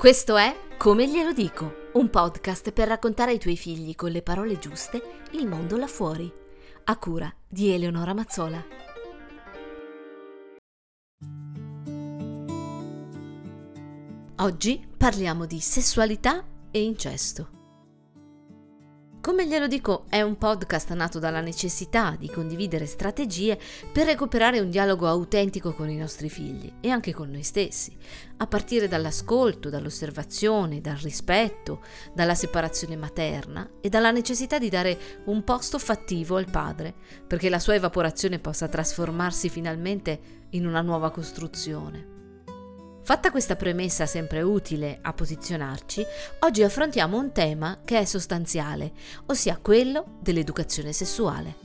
Questo è Come glielo dico, un podcast per raccontare ai tuoi figli con le parole giuste il mondo là fuori, a cura di Eleonora Mazzola. Oggi parliamo di sessualità e incesto. Come glielo dico, è un podcast nato dalla necessità di condividere strategie per recuperare un dialogo autentico con i nostri figli e anche con noi stessi, a partire dall'ascolto, dall'osservazione, dal rispetto, dalla separazione materna e dalla necessità di dare un posto fattivo al padre, perché la sua evaporazione possa trasformarsi finalmente in una nuova costruzione. Fatta questa premessa sempre utile a posizionarci, oggi affrontiamo un tema che è sostanziale, ossia quello dell'educazione sessuale.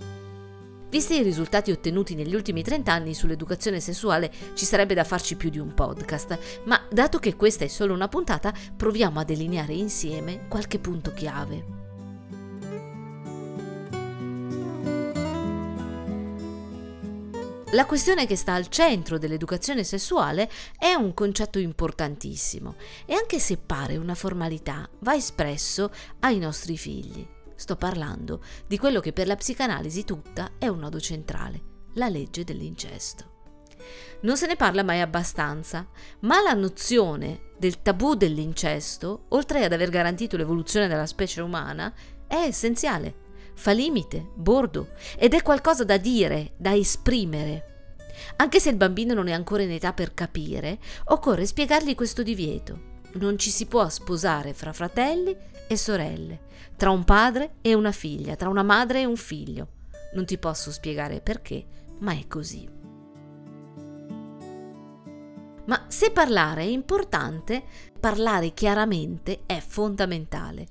Visti i risultati ottenuti negli ultimi 30 anni sull'educazione sessuale ci sarebbe da farci più di un podcast, ma dato che questa è solo una puntata, proviamo a delineare insieme qualche punto chiave. La questione che sta al centro dell'educazione sessuale è un concetto importantissimo e anche se pare una formalità, va espresso ai nostri figli. Sto parlando di quello che per la psicanalisi tutta è un nodo centrale, la legge dell'incesto. Non se ne parla mai abbastanza, ma la nozione del tabù dell'incesto, oltre ad aver garantito l'evoluzione della specie umana, è essenziale fa limite, bordo ed è qualcosa da dire, da esprimere. Anche se il bambino non è ancora in età per capire, occorre spiegargli questo divieto. Non ci si può sposare fra fratelli e sorelle, tra un padre e una figlia, tra una madre e un figlio. Non ti posso spiegare perché, ma è così. Ma se parlare è importante, parlare chiaramente è fondamentale.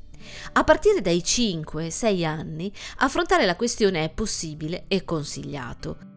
A partire dai 5-6 anni affrontare la questione è possibile e consigliato.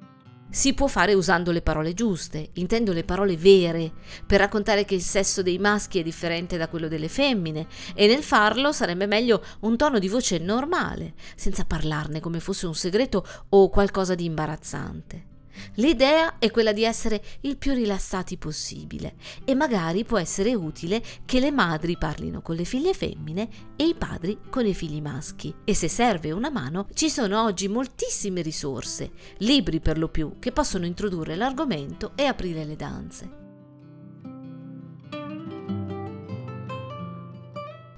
Si può fare usando le parole giuste, intendo le parole vere, per raccontare che il sesso dei maschi è differente da quello delle femmine e nel farlo sarebbe meglio un tono di voce normale, senza parlarne come fosse un segreto o qualcosa di imbarazzante. L'idea è quella di essere il più rilassati possibile e magari può essere utile che le madri parlino con le figlie femmine e i padri con i figli maschi. E se serve una mano, ci sono oggi moltissime risorse, libri per lo più, che possono introdurre l'argomento e aprire le danze.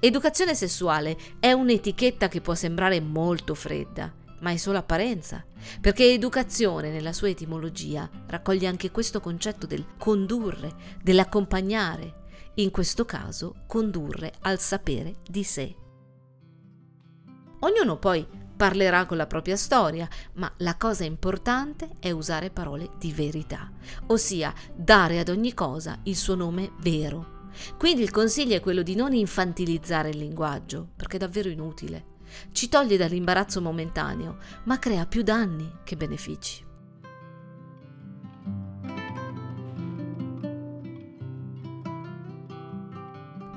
Educazione sessuale è un'etichetta che può sembrare molto fredda ma è solo apparenza, perché educazione nella sua etimologia raccoglie anche questo concetto del condurre, dell'accompagnare, in questo caso condurre al sapere di sé. Ognuno poi parlerà con la propria storia, ma la cosa importante è usare parole di verità, ossia dare ad ogni cosa il suo nome vero. Quindi il consiglio è quello di non infantilizzare il linguaggio, perché è davvero inutile ci toglie dall'imbarazzo momentaneo, ma crea più danni che benefici.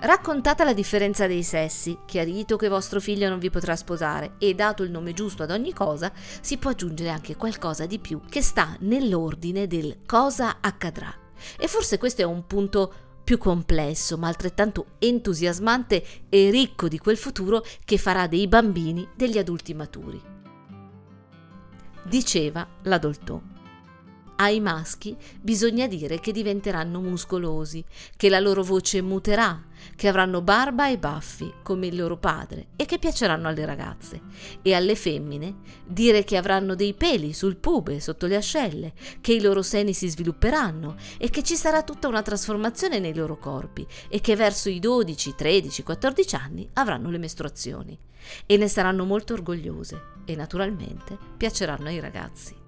Raccontata la differenza dei sessi, chiarito che vostro figlio non vi potrà sposare e dato il nome giusto ad ogni cosa, si può aggiungere anche qualcosa di più che sta nell'ordine del cosa accadrà. E forse questo è un punto più complesso ma altrettanto entusiasmante e ricco di quel futuro che farà dei bambini degli adulti maturi. Diceva la Dolto. Ai maschi bisogna dire che diventeranno muscolosi, che la loro voce muterà, che avranno barba e baffi come il loro padre e che piaceranno alle ragazze. E alle femmine dire che avranno dei peli sul pube, sotto le ascelle, che i loro seni si svilupperanno e che ci sarà tutta una trasformazione nei loro corpi e che verso i 12, 13, 14 anni avranno le mestruazioni. E ne saranno molto orgogliose e naturalmente piaceranno ai ragazzi.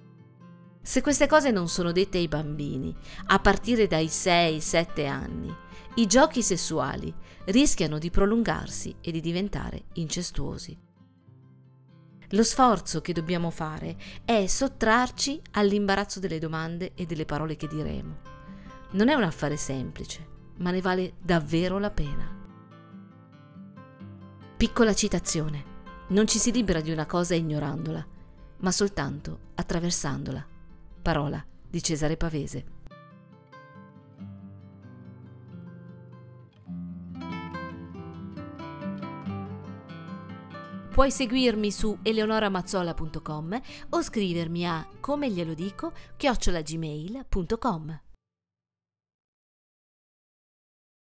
Se queste cose non sono dette ai bambini, a partire dai 6-7 anni, i giochi sessuali rischiano di prolungarsi e di diventare incestuosi. Lo sforzo che dobbiamo fare è sottrarci all'imbarazzo delle domande e delle parole che diremo. Non è un affare semplice, ma ne vale davvero la pena. Piccola citazione. Non ci si libera di una cosa ignorandola, ma soltanto attraversandola. Parola di Cesare Pavese. Puoi seguirmi su eleonoramazzola.com o scrivermi a come glielo dico chiocciolagmail.com.